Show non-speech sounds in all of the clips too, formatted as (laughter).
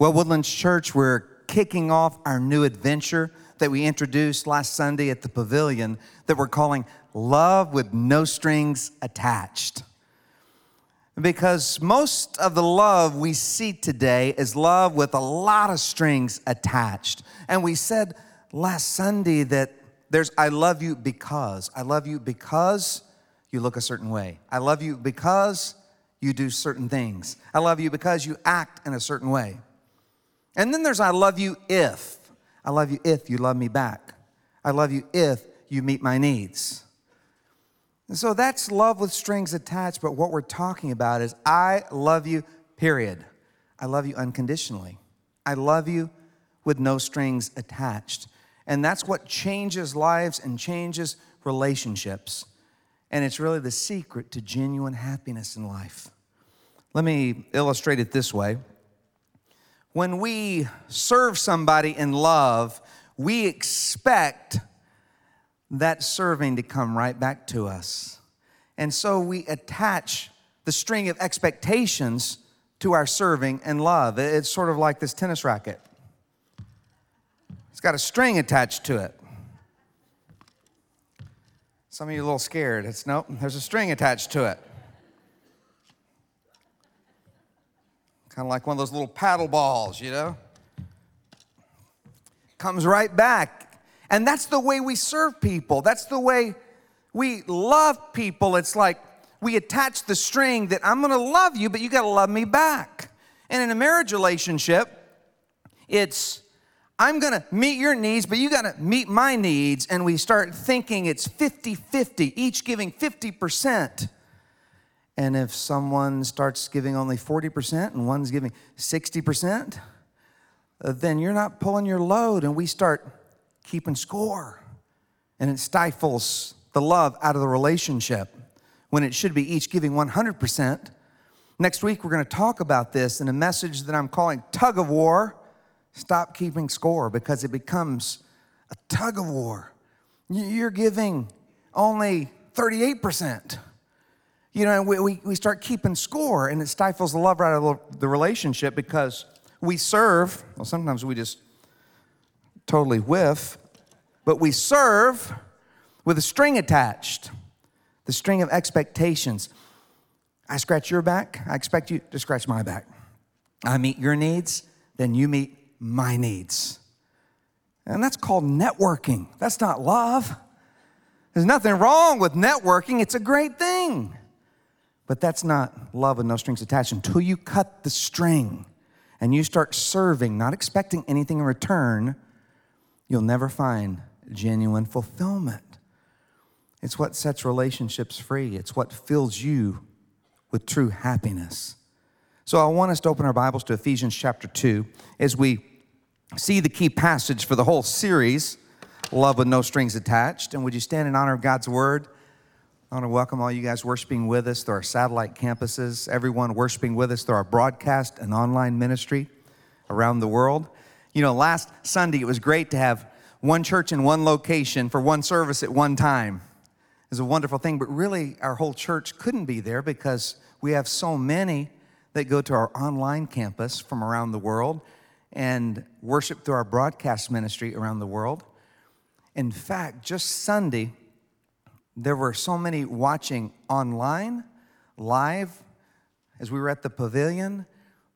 Well, Woodlands Church, we're kicking off our new adventure that we introduced last Sunday at the pavilion that we're calling Love with No Strings Attached. Because most of the love we see today is love with a lot of strings attached. And we said last Sunday that there's I love you because. I love you because you look a certain way. I love you because you do certain things. I love you because you act in a certain way. And then there's I love you if. I love you if you love me back. I love you if you meet my needs. And so that's love with strings attached, but what we're talking about is I love you, period. I love you unconditionally. I love you with no strings attached. And that's what changes lives and changes relationships. And it's really the secret to genuine happiness in life. Let me illustrate it this way when we serve somebody in love, we expect that serving to come right back to us. And so we attach the string of expectations to our serving and love. It's sort of like this tennis racket, it's got a string attached to it. Some of you a little scared. It's nope, there's a string attached to it. Kind of like one of those little paddle balls, you know? Comes right back. And that's the way we serve people. That's the way we love people. It's like we attach the string that I'm gonna love you, but you gotta love me back. And in a marriage relationship, it's I'm gonna meet your needs, but you gotta meet my needs. And we start thinking it's 50 50, each giving 50%. And if someone starts giving only 40% and one's giving 60%, uh, then you're not pulling your load, and we start keeping score. And it stifles the love out of the relationship when it should be each giving 100%. Next week, we're going to talk about this in a message that I'm calling Tug of War. Stop keeping score because it becomes a tug of war. You're giving only 38%. You know, we, we, we start keeping score and it stifles the love right out of the relationship because we serve, well, sometimes we just totally whiff, but we serve with a string attached, the string of expectations. I scratch your back, I expect you to scratch my back. I meet your needs, then you meet my needs. And that's called networking. That's not love. There's nothing wrong with networking, it's a great thing. But that's not love with no strings attached until you cut the string and you start serving, not expecting anything in return, you'll never find genuine fulfillment. It's what sets relationships free, it's what fills you with true happiness. So I want us to open our Bibles to Ephesians chapter 2 as we see the key passage for the whole series, Love with No Strings Attached. And would you stand in honor of God's word? I want to welcome all you guys worshiping with us through our satellite campuses, everyone worshiping with us through our broadcast and online ministry around the world. You know, last Sunday it was great to have one church in one location for one service at one time. It's a wonderful thing, but really our whole church couldn't be there because we have so many that go to our online campus from around the world and worship through our broadcast ministry around the world. In fact, just Sunday, there were so many watching online, live, as we were at the pavilion,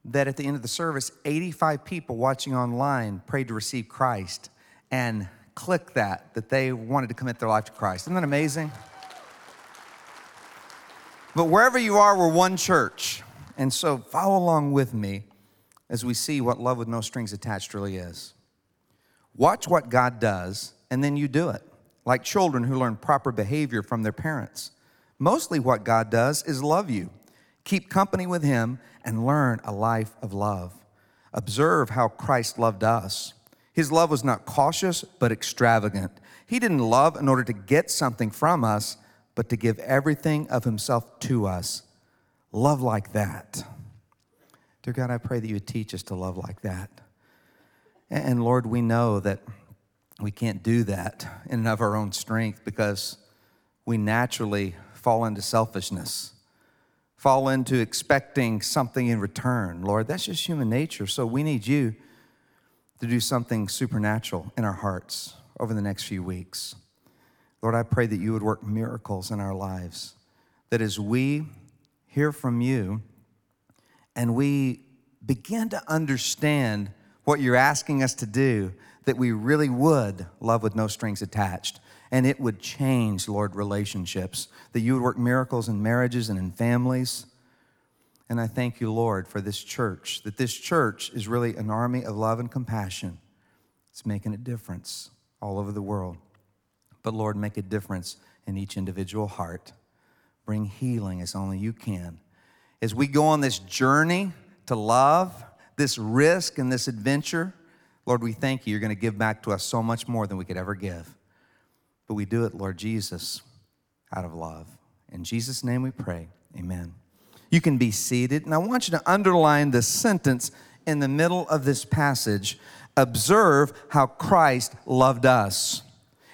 that at the end of the service, 85 people watching online prayed to receive Christ and clicked that, that they wanted to commit their life to Christ. Isn't that amazing? But wherever you are, we're one church. And so follow along with me as we see what love with no strings attached really is. Watch what God does, and then you do it like children who learn proper behavior from their parents. Mostly what God does is love you. Keep company with Him and learn a life of love. Observe how Christ loved us. His love was not cautious, but extravagant. He didn't love in order to get something from us, but to give everything of Himself to us. Love like that. Dear God, I pray that you would teach us to love like that. And Lord, we know that we can't do that in and of our own strength because we naturally fall into selfishness. fall into expecting something in return. Lord, that's just human nature. So we need you to do something supernatural in our hearts over the next few weeks. Lord, I pray that you would work miracles in our lives, that as we hear from you and we begin to understand what you're asking us to do, that we really would love with no strings attached. And it would change, Lord, relationships, that you would work miracles in marriages and in families. And I thank you, Lord, for this church, that this church is really an army of love and compassion. It's making a difference all over the world. But Lord, make a difference in each individual heart. Bring healing as only you can. As we go on this journey to love, this risk and this adventure, Lord, we thank you. You're going to give back to us so much more than we could ever give. But we do it, Lord Jesus, out of love. In Jesus' name we pray. Amen. You can be seated. And I want you to underline the sentence in the middle of this passage observe how Christ loved us.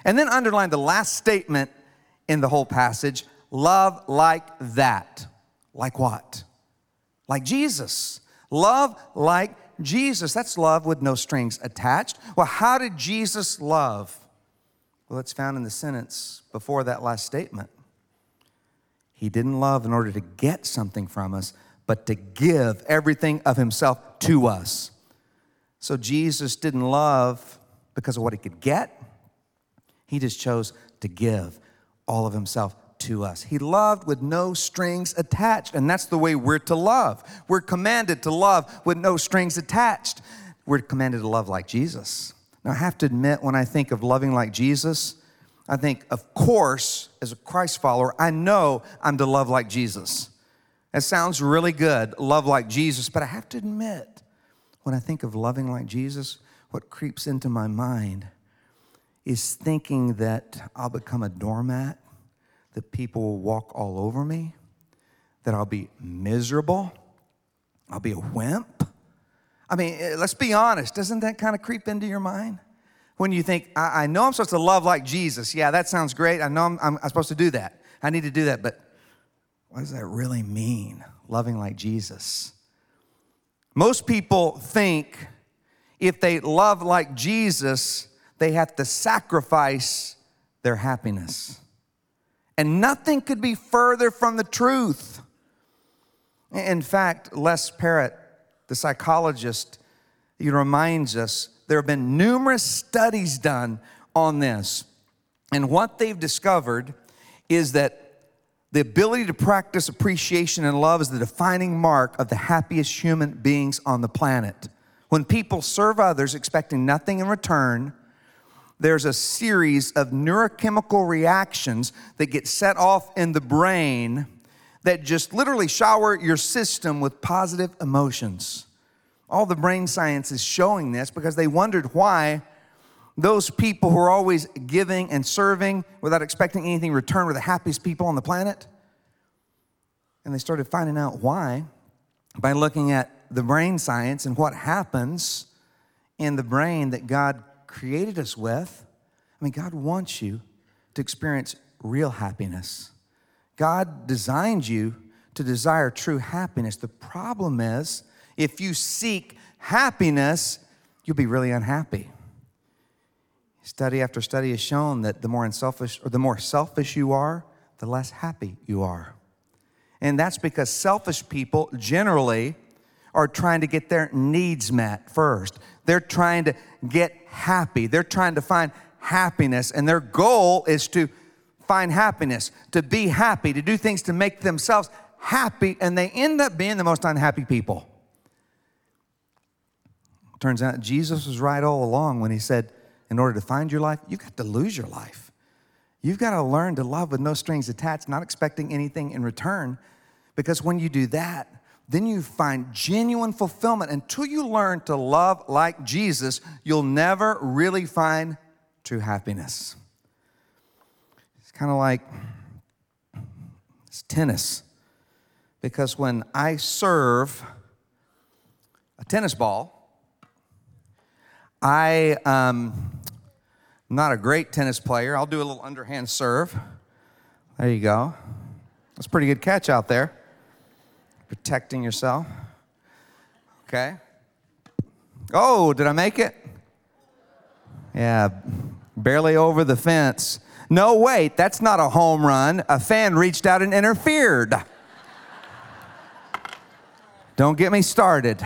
And then underline the last statement in the whole passage love like that. Like what? Like Jesus. Love like Jesus. That's love with no strings attached. Well, how did Jesus love? Well, it's found in the sentence before that last statement. He didn't love in order to get something from us, but to give everything of himself to us. So Jesus didn't love because of what he could get, he just chose to give all of himself to us. He loved with no strings attached, and that's the way we're to love. We're commanded to love with no strings attached. We're commanded to love like Jesus. Now, I have to admit, when I think of loving like Jesus, I think, of course, as a Christ follower, I know I'm to love like Jesus. That sounds really good, love like Jesus, but I have to admit, when I think of loving like Jesus, what creeps into my mind is thinking that I'll become a doormat that people will walk all over me, that I'll be miserable, I'll be a wimp. I mean, eh, let's be honest, doesn't that kind of creep into your mind? When you think, I, I know I'm supposed to love like Jesus. Yeah, that sounds great. I know I'm, I'm, I'm supposed to do that. I need to do that, but what does that really mean, loving like Jesus? Most people think if they love like Jesus, they have to sacrifice their happiness. And nothing could be further from the truth. In fact, Les Parrott, the psychologist, he reminds us there have been numerous studies done on this. And what they've discovered is that the ability to practice appreciation and love is the defining mark of the happiest human beings on the planet. When people serve others expecting nothing in return, there's a series of neurochemical reactions that get set off in the brain that just literally shower your system with positive emotions. All the brain science is showing this because they wondered why those people who are always giving and serving without expecting anything in return were the happiest people on the planet. And they started finding out why by looking at the brain science and what happens in the brain that God created us with. I mean, God wants you to experience real happiness. God designed you to desire true happiness. The problem is, if you seek happiness, you'll be really unhappy. Study after study has shown that the more unselfish or the more selfish you are, the less happy you are. And that's because selfish people generally are trying to get their needs met first. They're trying to get happy. They're trying to find happiness, and their goal is to find happiness, to be happy, to do things to make themselves happy, and they end up being the most unhappy people. Turns out Jesus was right all along when he said, in order to find your life, you've got to lose your life. You've got to learn to love with no strings attached, not expecting anything in return, because when you do that, then you find genuine fulfillment. Until you learn to love like Jesus, you'll never really find true happiness. It's kind of like it's tennis. Because when I serve a tennis ball, I um, am not a great tennis player. I'll do a little underhand serve. There you go. That's a pretty good catch out there. Protecting yourself. Okay. Oh, did I make it? Yeah, barely over the fence. No, wait, that's not a home run. A fan reached out and interfered. Don't get me started.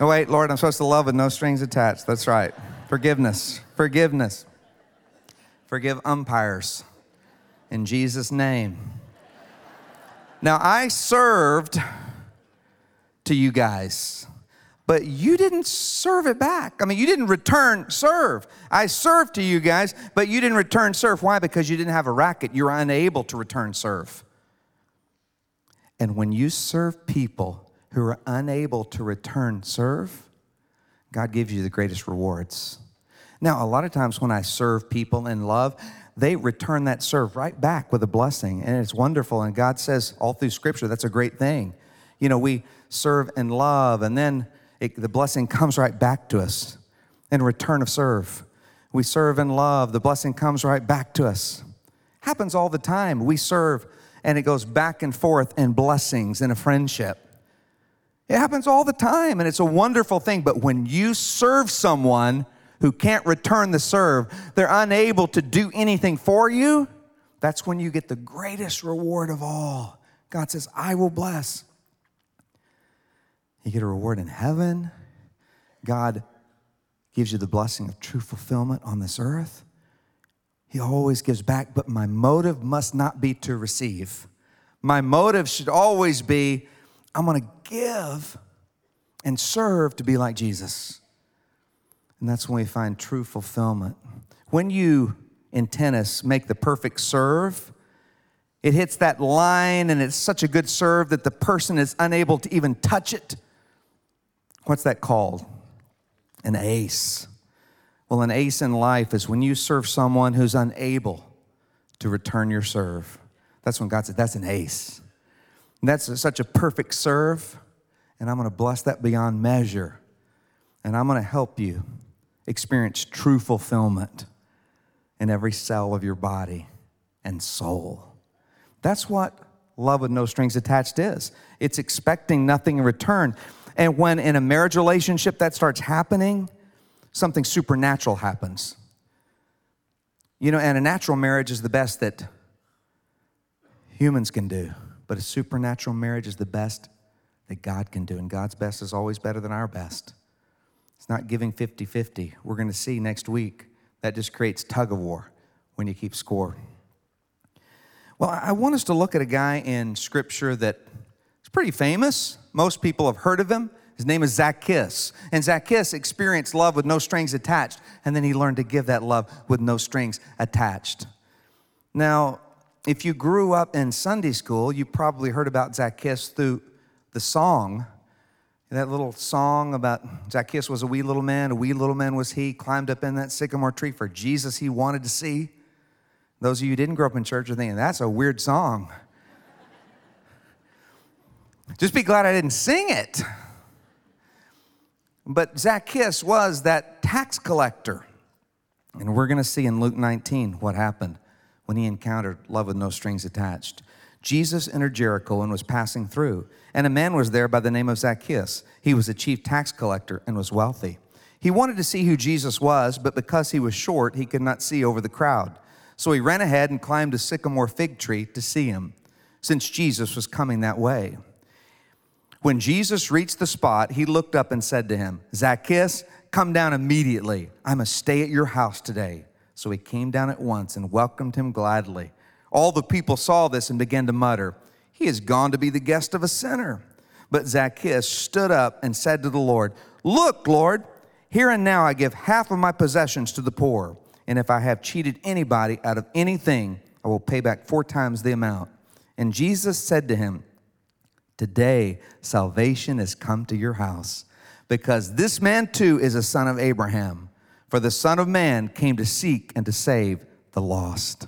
Oh, wait, Lord, I'm supposed to love with no strings attached. That's right. Forgiveness, forgiveness. Forgive umpires in Jesus' name. Now, I served to you guys but you didn't serve it back. I mean, you didn't return serve. I served to you guys, but you didn't return serve. Why? Because you didn't have a racket. You're unable to return serve. And when you serve people who are unable to return serve, God gives you the greatest rewards. Now, a lot of times when I serve people in love, they return that serve right back with a blessing, and it's wonderful. And God says all through Scripture that's a great thing. You know, we serve in love, and then it, the blessing comes right back to us in return of serve. We serve in love, the blessing comes right back to us. Happens all the time. We serve and it goes back and forth in blessings in a friendship. It happens all the time and it's a wonderful thing. But when you serve someone who can't return the serve, they're unable to do anything for you, that's when you get the greatest reward of all. God says, I will bless. You get a reward in heaven. God gives you the blessing of true fulfillment on this earth. He always gives back, but my motive must not be to receive. My motive should always be I'm going to give and serve to be like Jesus. And that's when we find true fulfillment. When you in tennis make the perfect serve, it hits that line and it's such a good serve that the person is unable to even touch it What's that called? An ace. Well, an ace in life is when you serve someone who's unable to return your serve. That's when God said, That's an ace. And that's such a perfect serve, and I'm gonna bless that beyond measure. And I'm gonna help you experience true fulfillment in every cell of your body and soul. That's what love with no strings attached is. It's expecting nothing in return. And when in a marriage relationship that starts happening, something supernatural happens. You know, and a natural marriage is the best that humans can do, but a supernatural marriage is the best that God can do. And God's best is always better than our best. It's not giving 50 50. We're going to see next week that just creates tug of war when you keep score. Well, I want us to look at a guy in Scripture that is pretty famous. Most people have heard of him. His name is Zacchaeus. And Zacchaeus experienced love with no strings attached, and then he learned to give that love with no strings attached. Now, if you grew up in Sunday school, you probably heard about Zacchaeus through the song. That little song about Zacchaeus was a wee little man, a wee little man was he, climbed up in that sycamore tree for Jesus he wanted to see. Those of you who didn't grow up in church are thinking, that's a weird song. (laughs) Just be glad I didn't sing it. But Zacchaeus was that tax collector. And we're going to see in Luke 19 what happened when he encountered love with no strings attached. Jesus entered Jericho and was passing through, and a man was there by the name of Zacchaeus. He was a chief tax collector and was wealthy. He wanted to see who Jesus was, but because he was short, he could not see over the crowd. So he ran ahead and climbed a sycamore fig tree to see him, since Jesus was coming that way. When Jesus reached the spot, he looked up and said to him, Zacchaeus, come down immediately. I must stay at your house today. So he came down at once and welcomed him gladly. All the people saw this and began to mutter, He has gone to be the guest of a sinner. But Zacchaeus stood up and said to the Lord, Look, Lord, here and now I give half of my possessions to the poor. And if I have cheated anybody out of anything, I will pay back four times the amount. And Jesus said to him, Today, salvation has come to your house because this man too is a son of Abraham. For the Son of Man came to seek and to save the lost.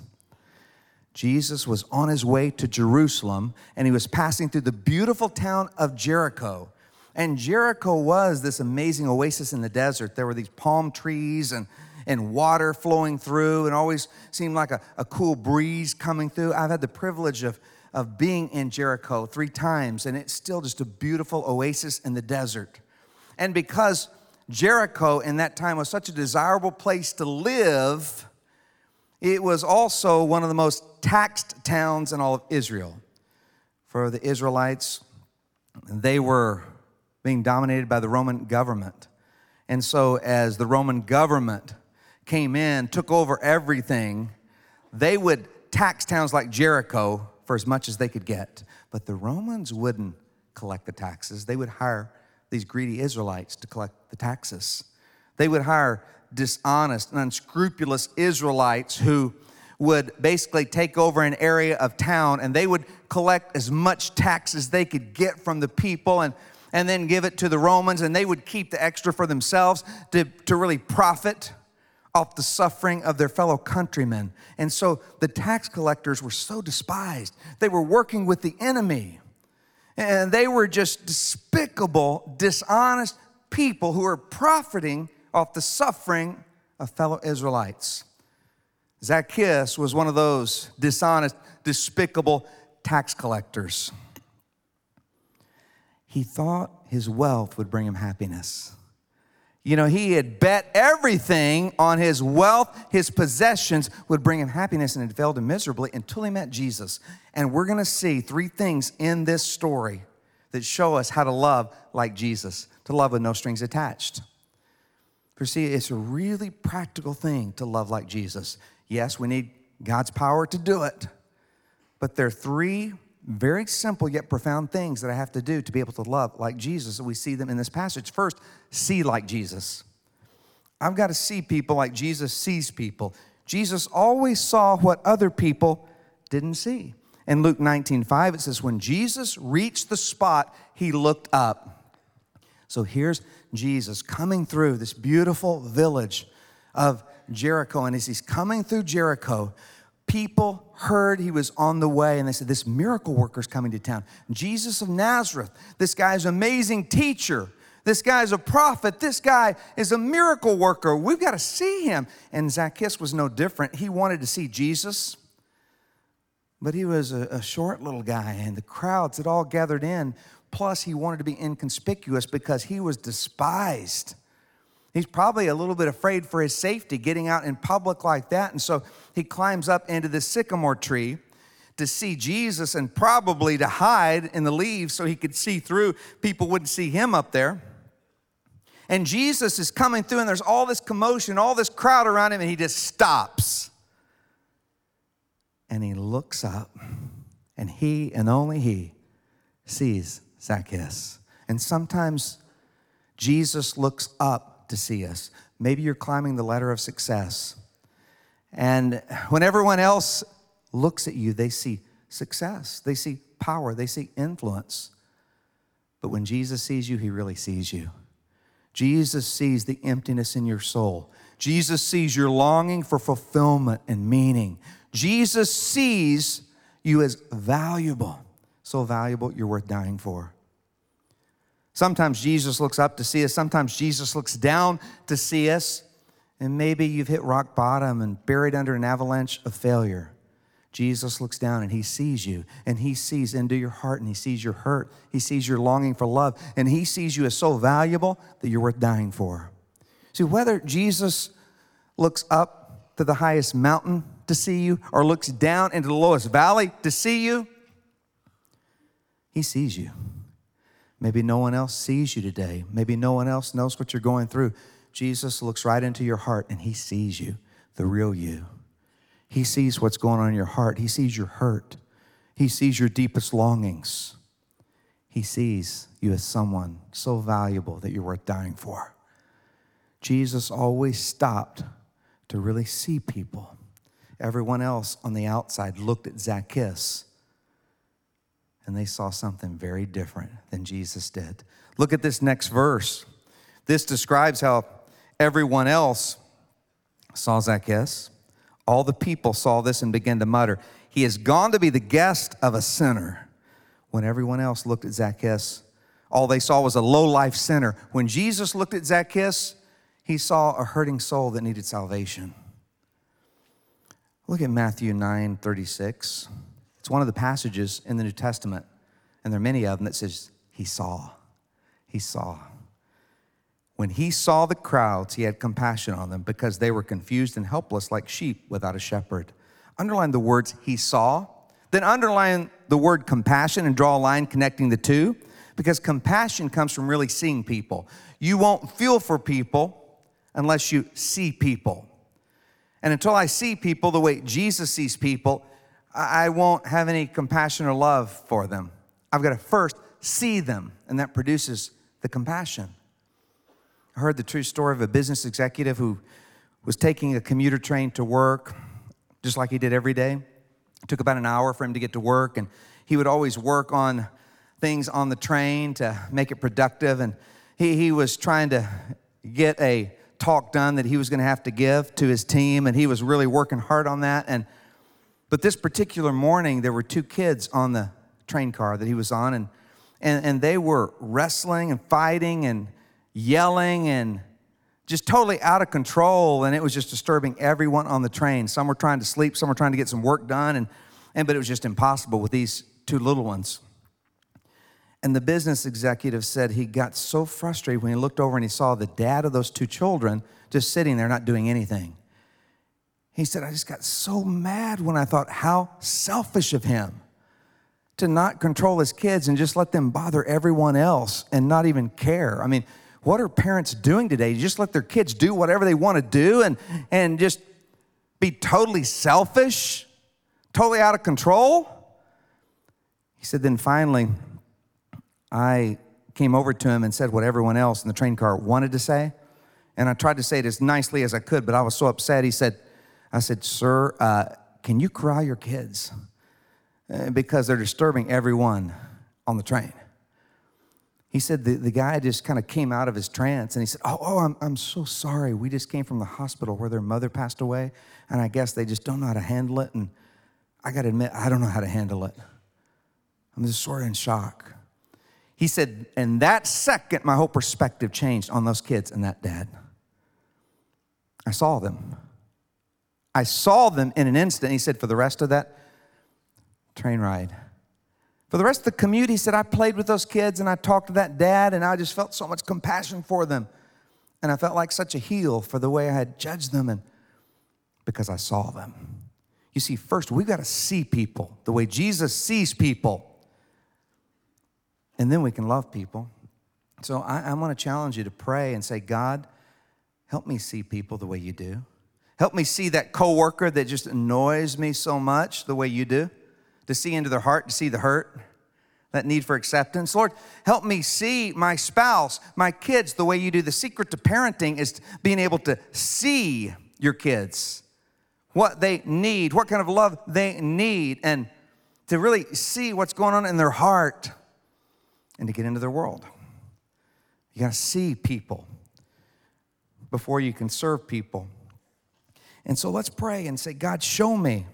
Jesus was on his way to Jerusalem and he was passing through the beautiful town of Jericho. And Jericho was this amazing oasis in the desert. There were these palm trees and, and water flowing through, and always seemed like a, a cool breeze coming through. I've had the privilege of of being in Jericho three times, and it's still just a beautiful oasis in the desert. And because Jericho in that time was such a desirable place to live, it was also one of the most taxed towns in all of Israel. For the Israelites, they were being dominated by the Roman government. And so, as the Roman government came in, took over everything, they would tax towns like Jericho for as much as they could get. But the Romans wouldn't collect the taxes, they would hire these greedy Israelites to collect the taxes. They would hire dishonest and unscrupulous Israelites who would basically take over an area of town and they would collect as much tax as they could get from the people and, and then give it to the Romans, and they would keep the extra for themselves to, to really profit off the suffering of their fellow countrymen. And so the tax collectors were so despised. They were working with the enemy. And they were just despicable, dishonest people who were profiting off the suffering of fellow Israelites. Zacchaeus was one of those dishonest, despicable tax collectors. He thought his wealth would bring him happiness. You know, he had bet everything on his wealth, his possessions would bring him happiness, and it failed him miserably until he met Jesus. And we're gonna see three things in this story that show us how to love like Jesus, to love with no strings attached. For see, it's a really practical thing to love like Jesus. Yes, we need God's power to do it, but there are three very simple yet profound things that I have to do to be able to love like Jesus. And we see them in this passage. First, see like Jesus. I've got to see people like Jesus sees people. Jesus always saw what other people didn't see. In Luke 19 5, it says, When Jesus reached the spot, he looked up. So here's Jesus coming through this beautiful village of Jericho. And as he's coming through Jericho, people heard he was on the way and they said, This miracle worker's coming to town. Jesus of Nazareth, this guy's an amazing teacher. This guy's a prophet. This guy is a miracle worker. We've got to see him. And Zacchaeus was no different. He wanted to see Jesus, but he was a, a short little guy, and the crowds had all gathered in. Plus, he wanted to be inconspicuous because he was despised. He's probably a little bit afraid for his safety getting out in public like that. And so he climbs up into the sycamore tree to see Jesus and probably to hide in the leaves so he could see through. People wouldn't see him up there. And Jesus is coming through, and there's all this commotion, all this crowd around him, and he just stops. And he looks up, and he and only he sees Zacchaeus. And sometimes Jesus looks up to see us. Maybe you're climbing the ladder of success. And when everyone else looks at you, they see success, they see power, they see influence. But when Jesus sees you, he really sees you. Jesus sees the emptiness in your soul. Jesus sees your longing for fulfillment and meaning. Jesus sees you as valuable, so valuable you're worth dying for. Sometimes Jesus looks up to see us, sometimes Jesus looks down to see us, and maybe you've hit rock bottom and buried under an avalanche of failure. Jesus looks down and he sees you and he sees into your heart and he sees your hurt. He sees your longing for love and he sees you as so valuable that you're worth dying for. See, whether Jesus looks up to the highest mountain to see you or looks down into the lowest valley to see you, he sees you. Maybe no one else sees you today. Maybe no one else knows what you're going through. Jesus looks right into your heart and he sees you, the real you. He sees what's going on in your heart. He sees your hurt. He sees your deepest longings. He sees you as someone so valuable that you're worth dying for. Jesus always stopped to really see people. Everyone else on the outside looked at Zacchaeus and they saw something very different than Jesus did. Look at this next verse. This describes how everyone else saw Zacchaeus. All the people saw this and began to mutter, He has gone to be the guest of a sinner. When everyone else looked at Zacchaeus, all they saw was a low life sinner. When Jesus looked at Zacchaeus, he saw a hurting soul that needed salvation. Look at Matthew 9 36. It's one of the passages in the New Testament, and there are many of them that says, He saw. He saw. When he saw the crowds, he had compassion on them because they were confused and helpless like sheep without a shepherd. Underline the words he saw, then underline the word compassion and draw a line connecting the two because compassion comes from really seeing people. You won't feel for people unless you see people. And until I see people the way Jesus sees people, I won't have any compassion or love for them. I've got to first see them, and that produces the compassion. I heard the true story of a business executive who was taking a commuter train to work, just like he did every day. It took about an hour for him to get to work, and he would always work on things on the train to make it productive. And he, he was trying to get a talk done that he was going to have to give to his team, and he was really working hard on that. And but this particular morning, there were two kids on the train car that he was on, and and, and they were wrestling and fighting and yelling and just totally out of control and it was just disturbing everyone on the train. Some were trying to sleep some were trying to get some work done and, and but it was just impossible with these two little ones. And the business executive said he got so frustrated when he looked over and he saw the dad of those two children just sitting there not doing anything he said i just got so mad when i thought how selfish of him to not control his kids and just let them bother everyone else and not even care i mean what are parents doing today? You just let their kids do whatever they want to do and, and just be totally selfish, totally out of control? He said, then finally, I came over to him and said what everyone else in the train car wanted to say. And I tried to say it as nicely as I could, but I was so upset. He said, I said, Sir, uh, can you cry your kids? Uh, because they're disturbing everyone on the train. He said the, the guy just kind of came out of his trance and he said, Oh, oh I'm, I'm so sorry. We just came from the hospital where their mother passed away, and I guess they just don't know how to handle it. And I got to admit, I don't know how to handle it. I'm just sort of in shock. He said, In that second, my whole perspective changed on those kids and that dad. I saw them. I saw them in an instant. He said, For the rest of that train ride, for the rest of the commute, he said, I played with those kids and I talked to that dad, and I just felt so much compassion for them. And I felt like such a heel for the way I had judged them and because I saw them. You see, first, we've got to see people the way Jesus sees people. And then we can love people. So I, I want to challenge you to pray and say, God, help me see people the way you do. Help me see that coworker that just annoys me so much the way you do to see into their heart, to see the hurt, that need for acceptance. Lord, help me see my spouse, my kids, the way you do. The secret to parenting is being able to see your kids, what they need, what kind of love they need, and to really see what's going on in their heart and to get into their world. You got to see people before you can serve people. And so let's pray and say, God, show me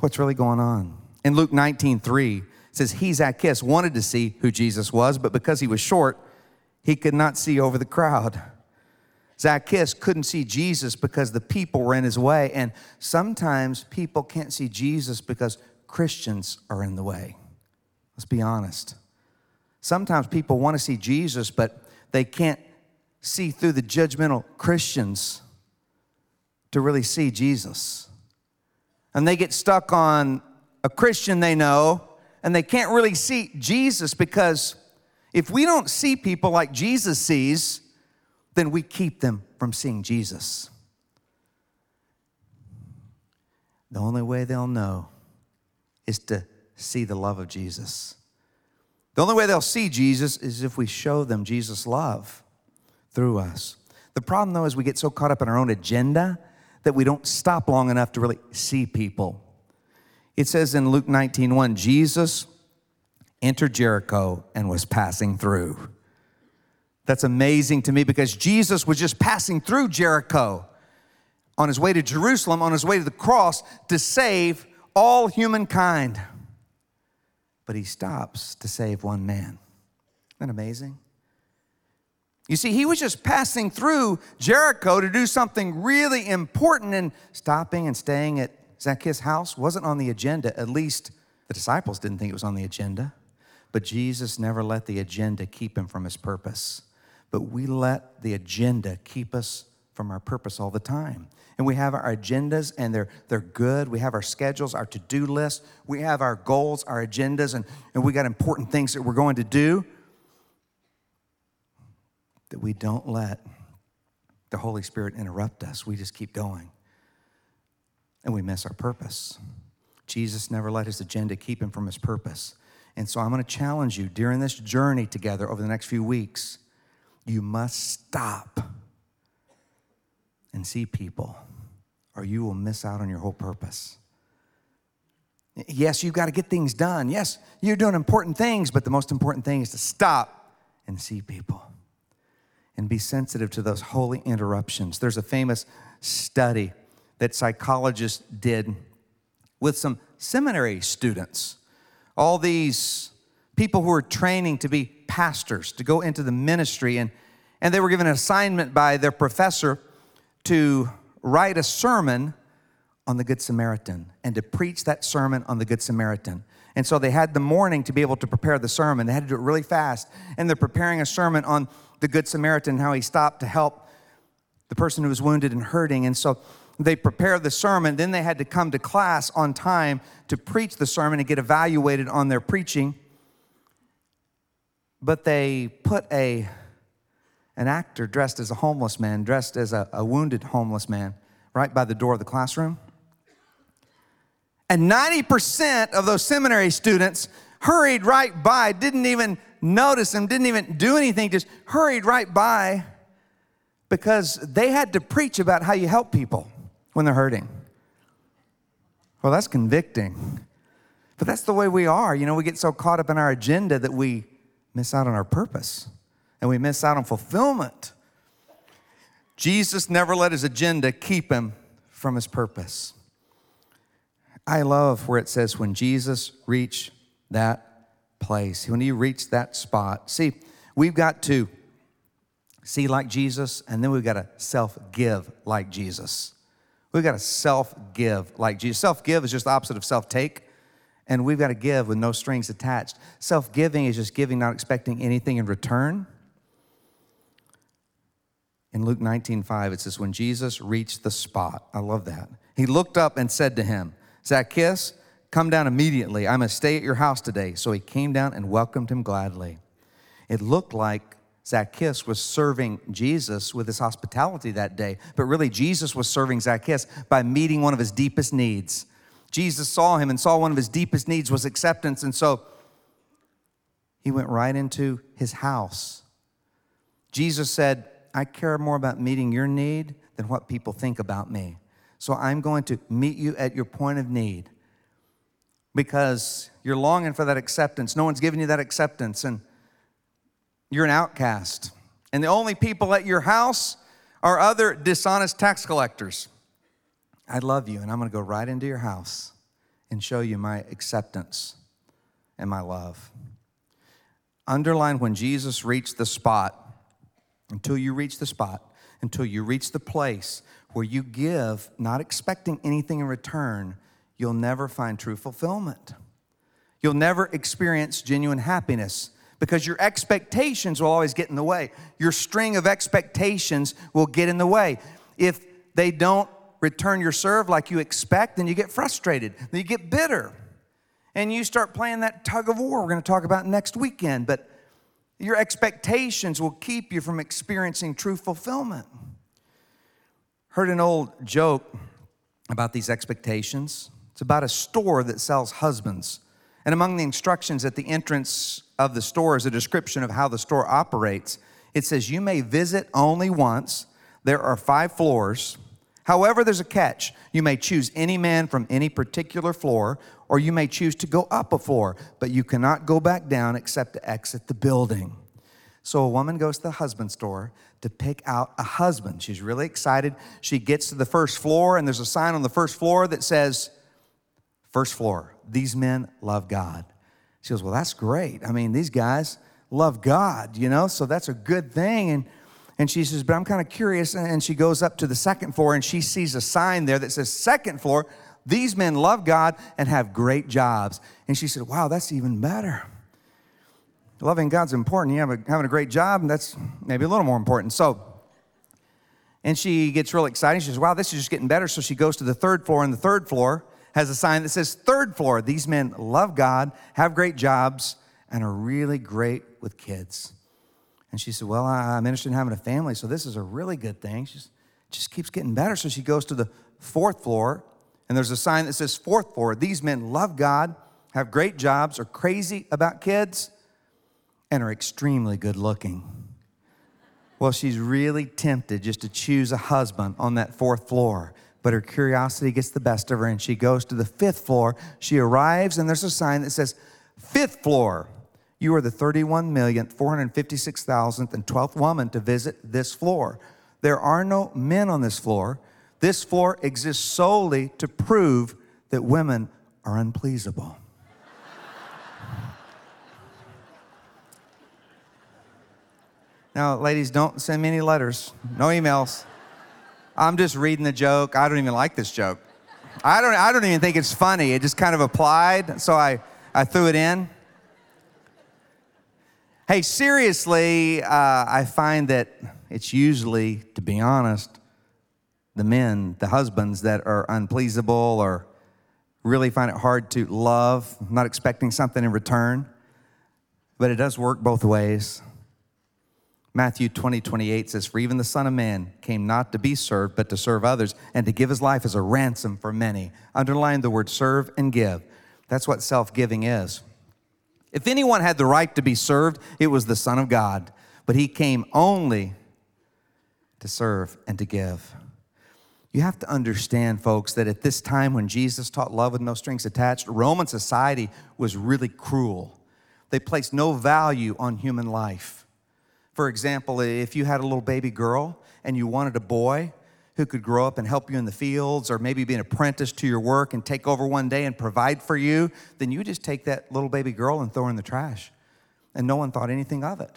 what's really going on. In Luke 19, 3, it says, He, Zacchaeus, wanted to see who Jesus was, but because he was short, he could not see over the crowd. Zacchaeus couldn't see Jesus because the people were in his way. And sometimes people can't see Jesus because Christians are in the way. Let's be honest. Sometimes people want to see Jesus, but they can't see through the judgmental Christians to really see Jesus and they get stuck on a Christian they know, and they can't really see Jesus because if we don't see people like Jesus sees, then we keep them from seeing Jesus. The only way they'll know is to see the love of Jesus. The only way they'll see Jesus is if we show them Jesus' love through us. The problem, though, is we get so caught up in our own agenda that we don't stop long enough to really see people. It says in Luke 19 1, Jesus entered Jericho and was passing through. That's amazing to me because Jesus was just passing through Jericho on his way to Jerusalem, on his way to the cross to save all humankind. But he stops to save one man. Isn't that amazing? You see, he was just passing through Jericho to do something really important and stopping and staying at Zacchaeus' house wasn't on the agenda. At least the disciples didn't think it was on the agenda. But Jesus never let the agenda keep him from his purpose. But we let the agenda keep us from our purpose all the time. And we have our agendas and they're, they're good. We have our schedules, our to do list. We have our goals, our agendas, and, and we got important things that we're going to do that we don't let the Holy Spirit interrupt us. We just keep going and we miss our purpose. Jesus never let his agenda keep him from his purpose. And so I'm going to challenge you during this journey together over the next few weeks. You must stop and see people, or you will miss out on your whole purpose. Yes, you've got to get things done. Yes, you're doing important things, but the most important thing is to stop and see people and be sensitive to those holy interruptions. There's a famous study that psychologists did with some seminary students. All these people who were training to be pastors, to go into the ministry, and, and they were given an assignment by their professor to write a sermon on the Good Samaritan and to preach that sermon on the Good Samaritan. And so they had the morning to be able to prepare the sermon. They had to do it really fast. And they're preparing a sermon on the Good Samaritan, how he stopped to help the person who was wounded and hurting. And so they prepared the sermon. Then they had to come to class on time to preach the sermon and get evaluated on their preaching. But they put a an actor dressed as a homeless man, dressed as a, a wounded homeless man, right by the door of the classroom. And 90% of those seminary students hurried right by, didn't even notice him, didn't even do anything, just hurried right by because they had to preach about how you help people when they're hurting. Well, that's convicting. But that's the way we are. You know, we get so caught up in our agenda that we miss out on our purpose and we miss out on fulfillment. Jesus never let his agenda keep him from his purpose. I love where it says, when Jesus reached that place, when you reach that spot. See, we've got to see like Jesus, and then we've got to self give like Jesus. We've got to self give like Jesus. Self give is just the opposite of self take, and we've got to give with no strings attached. Self giving is just giving, not expecting anything in return. In Luke 19, 5, it says, When Jesus reached the spot, I love that. He looked up and said to him, Zacchaeus, come down immediately. I must stay at your house today. So he came down and welcomed him gladly. It looked like Zacchaeus was serving Jesus with his hospitality that day, but really Jesus was serving Zacchaeus by meeting one of his deepest needs. Jesus saw him and saw one of his deepest needs was acceptance, and so he went right into his house. Jesus said, I care more about meeting your need than what people think about me. So I'm going to meet you at your point of need because you're longing for that acceptance. No one's giving you that acceptance, and you're an outcast. And the only people at your house are other dishonest tax collectors. I love you, and I'm to go right into your house and show you my acceptance and my love. Underline when Jesus reached the spot until you reach the spot, until you reach the place where you give, not expecting anything in return, you'll never find true fulfillment. You'll never experience genuine happiness because your expectations will always get in the way. Your string of expectations will get in the way. If they don't return your serve like you expect, then you get frustrated, then you get bitter, and you start playing that tug of war we're going to talk about next weekend. But your expectations will keep you from experiencing true fulfillment. Heard an old joke about these expectations. It's about a store that sells husbands. And among the instructions at the entrance of the store is a description of how the store operates. It says, You may visit only once. There are five floors. However, there's a catch. You may choose any man from any particular floor, or you may choose to go up a floor, but you cannot go back down except to exit the building. So a woman goes to the husband store to pick out a husband. She's really excited. She gets to the first floor, and there's a sign on the first floor that says, First floor, these men love God. She goes, Well, that's great. I mean, these guys love God, you know, so that's a good thing. And and she says, But I'm kind of curious. And she goes up to the second floor and she sees a sign there that says, Second floor, These men love God and have great jobs. And she said, Wow, that's even better. Loving God's important. You have a, having a great job, and that's maybe a little more important. So, and she gets really excited. She says, Wow, this is just getting better. So she goes to the third floor, and the third floor has a sign that says, Third floor. These men love God, have great jobs, and are really great with kids. And she said, Well, I'm interested in having a family, so this is a really good thing. She just keeps getting better. So she goes to the fourth floor, and there's a sign that says, Fourth floor. These men love God, have great jobs, are crazy about kids and are extremely good looking. Well, she's really tempted just to choose a husband on that fourth floor. But her curiosity gets the best of her, and she goes to the fifth floor. She arrives, and there's a sign that says, Fifth floor. You are the 31,456,012th woman to visit this floor. There are no men on this floor. This floor exists solely to prove that women are unpleasable. (laughs) Now, ladies, don't send me any letters, no emails. I'm just reading the joke. I don't even like this joke. I don't, I don't even think it's funny. It just kind of applied, so I, I threw it in. Hey, seriously, uh, I find that it's usually, to be honest, the men, the husbands that are unpleasable or really find it hard to love, not expecting something in return. But it does work both ways. Matthew 20, 28 says, For even the Son of Man came not to be served, but to serve others, and to give his life as a ransom for many. Underline the word serve and give. That's what self giving is. If anyone had the right to be served, it was the Son of God, but he came only to serve and to give. You have to understand, folks, that at this time when Jesus taught love with no strings attached, Roman society was really cruel. They placed no value on human life. For example, if you had a little baby girl and you wanted a boy who could grow up and help you in the fields or maybe be an apprentice to your work and take over one day and provide for you, then you just take that little baby girl and throw her in the trash. And no one thought anything of it.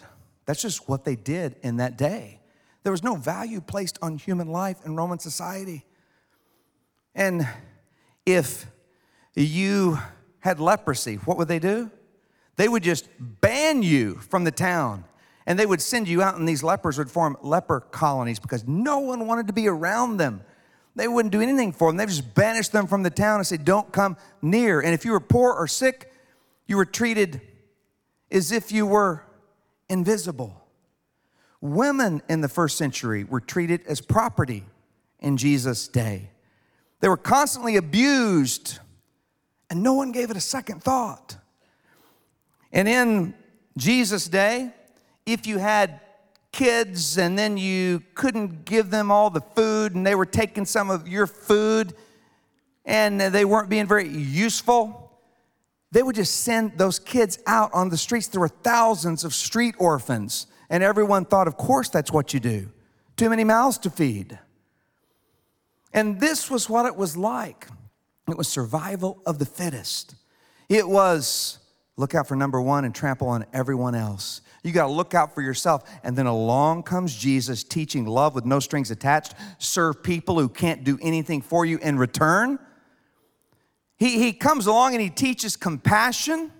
That's just what they did in that day. There was no value placed on human life in Roman society. And if you had leprosy, what would they do? They would just ban you from the town and they would send you out, and these lepers would form leper colonies because no one wanted to be around them. They wouldn't do anything for them. They just banished them from the town and said, Don't come near. And if you were poor or sick, you were treated as if you were invisible. Women in the first century were treated as property in Jesus' day. They were constantly abused, and no one gave it a second thought. And in Jesus' day, if you had kids and then you couldn't give them all the food and they were taking some of your food and they weren't being very useful, they would just send those kids out on the streets. There were thousands of street orphans, and everyone thought, of course, that's what you do. Too many mouths to feed. And this was what it was like it was survival of the fittest. It was look out for number one and trample on everyone else. You got to look out for yourself. And then along comes Jesus teaching love with no strings attached. Serve people who can't do anything for you in return. He, he comes along and he teaches compassion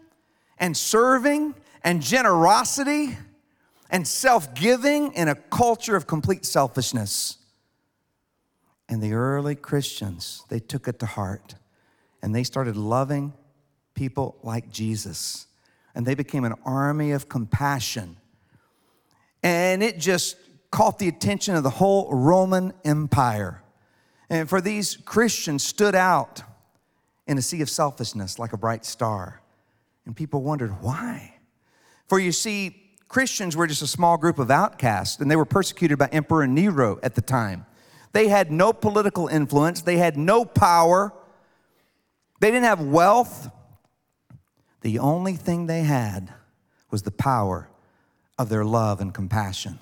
and serving and generosity and self giving in a culture of complete selfishness. And the early Christians, they took it to heart and they started loving people like Jesus and they became an army of compassion. And it just caught the attention of the whole Roman Empire. And for these Christians stood out in a sea of selfishness like a bright star. And people wondered why. For you see, Christians were just a small group of outcasts, and they were persecuted by Emperor Nero at the time. They had no political influence, they had no power, they didn't have wealth, the only thing they had was the power of their love and compassion.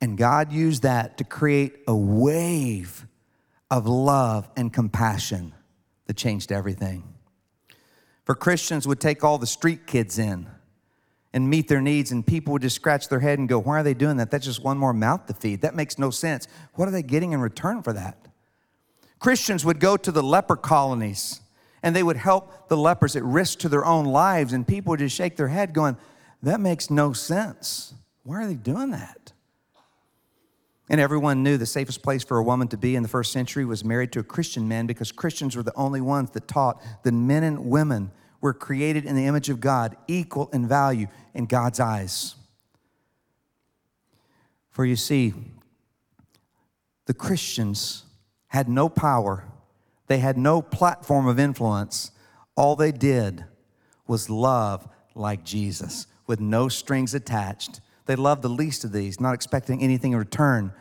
And God used that to create a wave of love and compassion that changed everything. For Christians would take all the street kids in and meet their needs, and people would just scratch their head and go, Why are they doing that? That's just one more mouth to feed. That makes no sense. What are they getting in return for that? Christians would go to the leper colonies and they would help the lepers at risk to their own lives, and people would just shake their head, going, That makes no sense. Why are they doing that? And everyone knew the safest place for a woman to be in the first century was married to a Christian man because Christians were the only ones that taught that men and women were created in the image of God, equal in value in God's eyes. For you see, the Christians had no power, they had no platform of influence. All they did was love like Jesus with no strings attached. They loved the least of these, not expecting anything in return.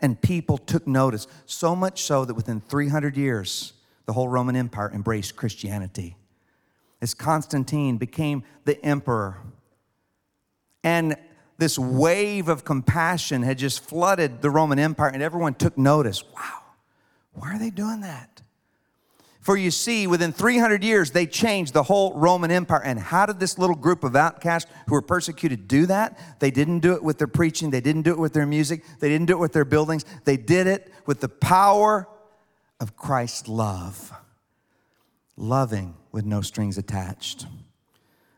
And people took notice, so much so that within 300 years, the whole Roman Empire embraced Christianity. As Constantine became the emperor, and this wave of compassion had just flooded the Roman Empire, and everyone took notice. Wow, why are they doing that? For you see, within 300 years, they changed the whole Roman Empire. And how did this little group of outcasts who were persecuted do that? They didn't do it with their preaching, they didn't do it with their music, they didn't do it with their buildings. They did it with the power of Christ's love, loving with no strings attached.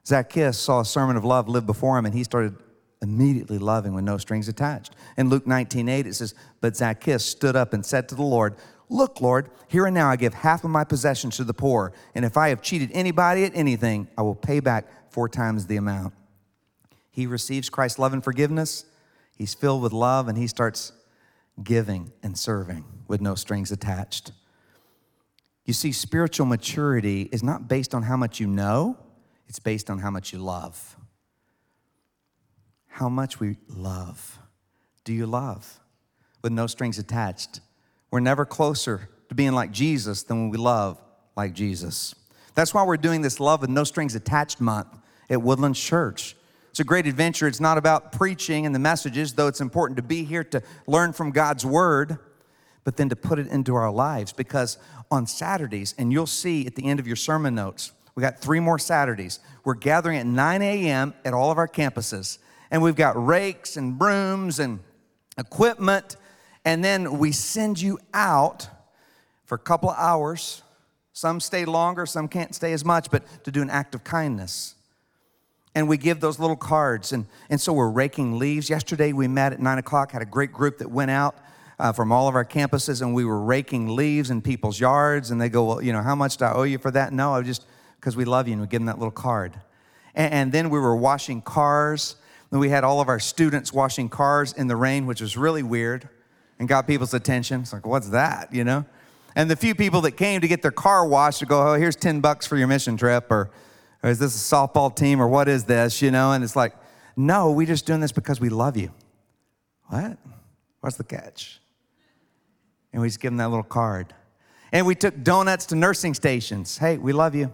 Zacchaeus saw a sermon of love live before him, and he started immediately loving with no strings attached. In Luke 19 8, it says, But Zacchaeus stood up and said to the Lord, Look, Lord, here and now I give half of my possessions to the poor, and if I have cheated anybody at anything, I will pay back four times the amount. He receives Christ's love and forgiveness. He's filled with love, and he starts giving and serving with no strings attached. You see, spiritual maturity is not based on how much you know, it's based on how much you love. How much we love. Do you love? With no strings attached. We're never closer to being like Jesus than when we love like Jesus. That's why we're doing this Love with No Strings Attached month at Woodlands Church. It's a great adventure. It's not about preaching and the messages, though it's important to be here to learn from God's Word, but then to put it into our lives. Because on Saturdays, and you'll see at the end of your sermon notes, we got three more Saturdays. We're gathering at 9 a.m. at all of our campuses, and we've got rakes and brooms and equipment and then we send you out for a couple of hours. Some stay longer, some can't stay as much, but to do an act of kindness. And we give those little cards. And, and so we're raking leaves. Yesterday we met at nine o'clock, had a great group that went out uh, from all of our campuses, and we were raking leaves in people's yards. And they go, Well, you know, how much do I owe you for that? No, I just, because we love you, and we give them that little card. And, and then we were washing cars. And we had all of our students washing cars in the rain, which was really weird and got people's attention. It's like, what's that, you know? And the few people that came to get their car washed to go, oh, here's 10 bucks for your mission trip, or, or is this a softball team, or what is this, you know? And it's like, no, we're just doing this because we love you. What? What's the catch? And we just give them that little card. And we took donuts to nursing stations. Hey, we love you.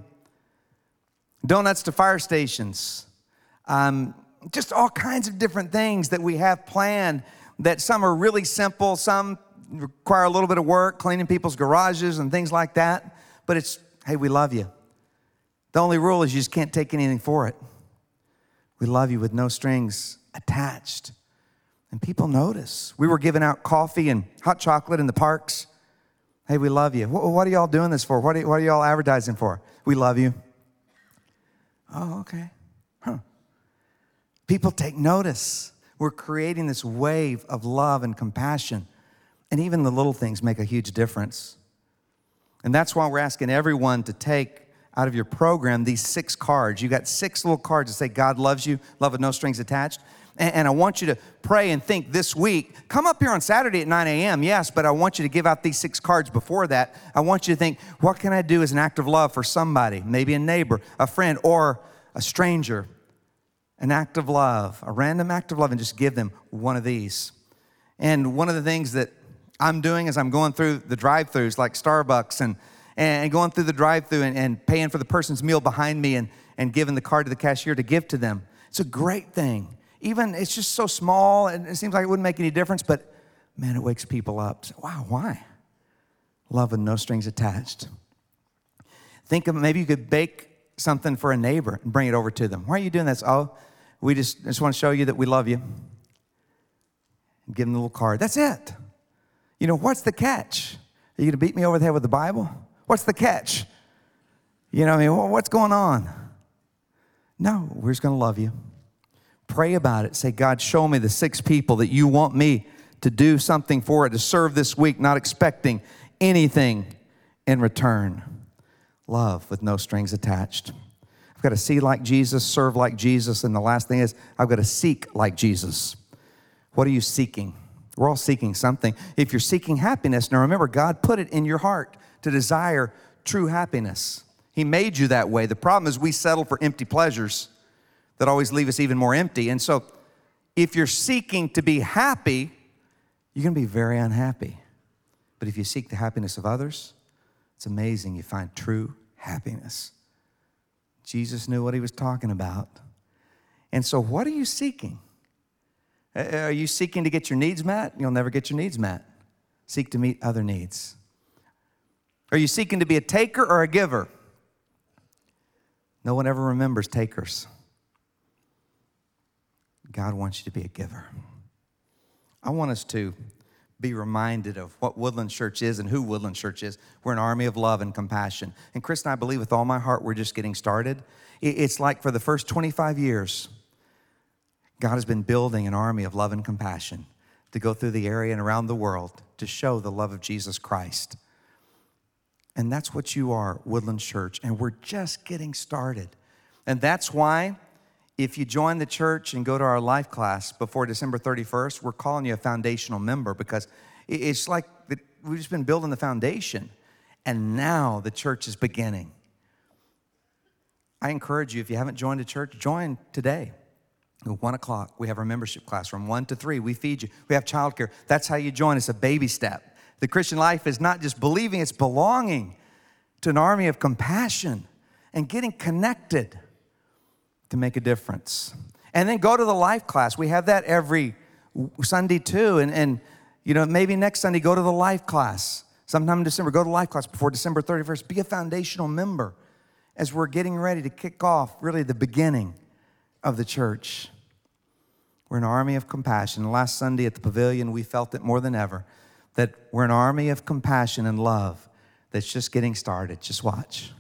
Donuts to fire stations. Um, just all kinds of different things that we have planned that some are really simple, some require a little bit of work, cleaning people's garages and things like that. But it's, hey, we love you. The only rule is you just can't take anything for it. We love you with no strings attached. And people notice. We were giving out coffee and hot chocolate in the parks. Hey, we love you. What, are y'all doing this for? What are, what are y'all advertising for? We love you. Oh, okay. Huh. People take notice. We're creating this wave of love and compassion. And even the little things make a huge difference. And that's why we're asking everyone to take out of your program these six cards. You got six little cards that say, God loves you, love with no strings attached. And, I want you to pray and think this week. Come up here on Saturday at 9 a.m., yes, but I want you to give out these six cards before that. I want you to think, what can I do as an act of love for somebody, maybe a neighbor, a friend, or a stranger? An act of love, a random act of love, and just give them one of these. And one of the things that I'm doing is I'm going through the drive throughs like Starbucks and, and going through the drive through and, and paying for the person's meal behind me and, and giving the card to the cashier to give to them. It's a great thing. Even it's just so small and it seems like it wouldn't make any difference, but man, it wakes people up. So, wow, why? Love with no strings attached. Think of maybe you could bake something for a neighbor and bring it over to them. Why are you doing this? Oh, we just, just want to show you that we love you. Give them a little card. That's it. You know, what's the catch? Are you going to beat me over the head with the Bible? What's the catch? You know, I mean, what's going on? No, we're just going to love you. Pray about it. Say, God, show me the six people that you want me to do something for it, to serve this week, not expecting anything in return. Love with no strings attached. I've got to see like Jesus, serve like Jesus, and the last thing is, I've got to seek like Jesus. What are you seeking? We're all seeking something. If you're seeking happiness, now remember, God put it in your heart to desire true happiness. He made you that way. The problem is we settle for empty pleasures that always leave us even more empty. And so, if you're seeking to be happy, you're going to be very unhappy. But if you seek the happiness of others, it's amazing. You find true happiness. Jesus knew what he was talking about. And so, what are you seeking? Are you seeking to get your needs met? You'll never get your needs met. Seek to meet other needs. Are you seeking to be a taker or a giver? No one ever remembers takers. God wants you to be a giver. I want us to be reminded of what Woodland Church is and who Woodland Church is. We're an army of love and compassion. And Chris and I believe with all my heart we're just getting started. It's like for the first 25 years, God has been building an army of love and compassion to go through the area and around the world to show the love of Jesus Christ. And that's what you are, Woodland Church. And we're just getting started. And that's why if you join the church and go to our life class before December 31st, we're calling you a foundational member because it's like we've just been building the foundation and now the church is beginning. I encourage you, if you haven't joined a church, join today. At one o'clock, we have our membership class from one to three. We feed you. We have childcare. That's how you join. It's a baby step. The Christian life is not just believing, it's belonging to an army of compassion and getting connected to make a difference. And then go to the life class. We have that every Sunday too. And, and you know, maybe next Sunday, go to the life class. Sometime in December, go to life class before December 31st. Be a foundational member as we're getting ready to kick off really the beginning of the church. We're an army of compassion. Last Sunday at the pavilion, we felt it more than ever that we're an army of compassion and love that's just getting started. Just watch.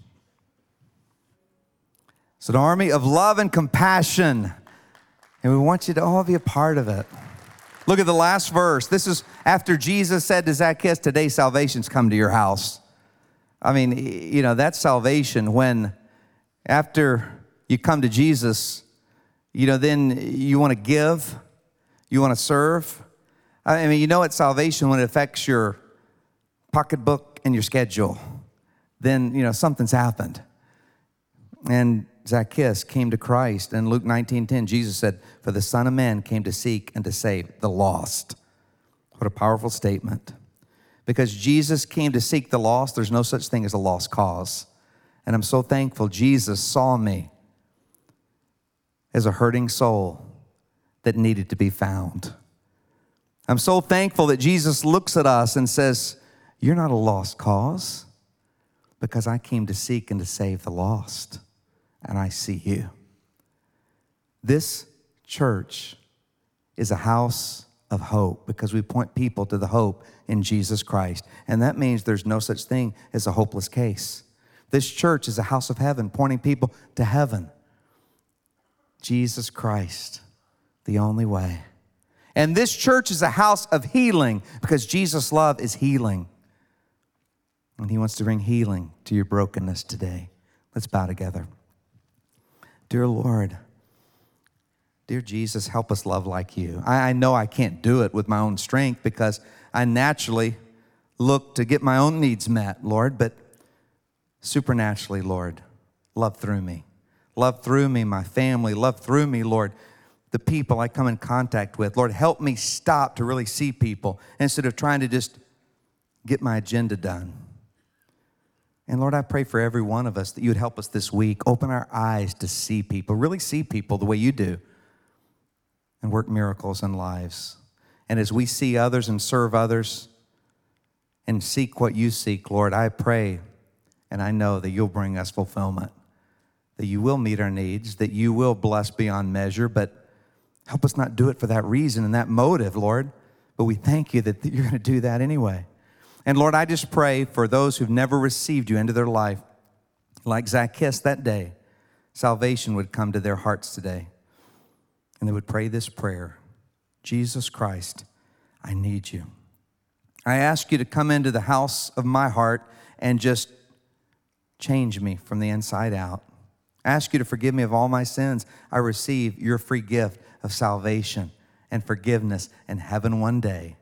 It's an army of love and compassion. And we want you to all be a part of it. Look at the last verse. This is after Jesus said to Zacchaeus, Today salvation's come to your house. I mean, you know, that's salvation when after you come to Jesus, you know, then you want to give, you want to serve. I mean, you know it's salvation when it affects your pocketbook and your schedule. Then, you know, something's happened. And Zacchaeus came to Christ. In Luke 19:10, Jesus said, For the Son of Man came to seek and to save the lost. What a powerful statement. Because Jesus came to seek the lost, there's no such thing as a lost cause. And I'm so thankful Jesus saw me as a hurting soul that needed to be found. I'm so thankful that Jesus looks at us and says, You're not a lost cause because I came to seek and to save the lost and I see you. This church is a house of hope because we point people to the hope in Jesus Christ. And that means there's no such thing as a hopeless case. This church is a house of heaven, pointing people to heaven. Jesus Christ, the only way. And this church is a house of healing because Jesus' love is healing. And He wants to bring healing to your brokenness today. Let's bow together. Dear Lord, dear Jesus, help us love like you. I, I know I can't do it with my own strength because I naturally look to get my own needs met, Lord, but supernaturally, Lord, love through me. Love through me, my family. Love through me, Lord, the people I come in contact with. Lord, help me stop to really see people instead of trying to just get my agenda done. And Lord, I pray for every one of us that you would help us this week. Open our eyes to see people, really see people the way you do, and work miracles in lives. And as we see others and serve others and seek what you seek, Lord, I pray and I know that you'll bring us fulfillment, that you will meet our needs, that you will bless beyond measure, but help us not do it for that reason and that motive, Lord. But we thank you that you're going to do that anyway. And Lord, I just pray for those who've never received you into their life, like Zacchaeus that day, salvation would come to their hearts today. And they would pray this prayer Jesus Christ, I need you. I ask you to come into the house of my heart and just change me from the inside out. I ask you to forgive me of all my sins. I receive your free gift of salvation and forgiveness and heaven one day.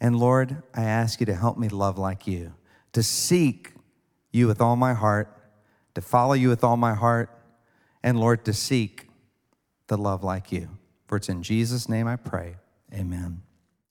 And Lord, I ask you to help me love like you, to seek you with all my heart, to follow you with all my heart, and Lord, to seek the love like you. For it's in Jesus' name I pray. Amen.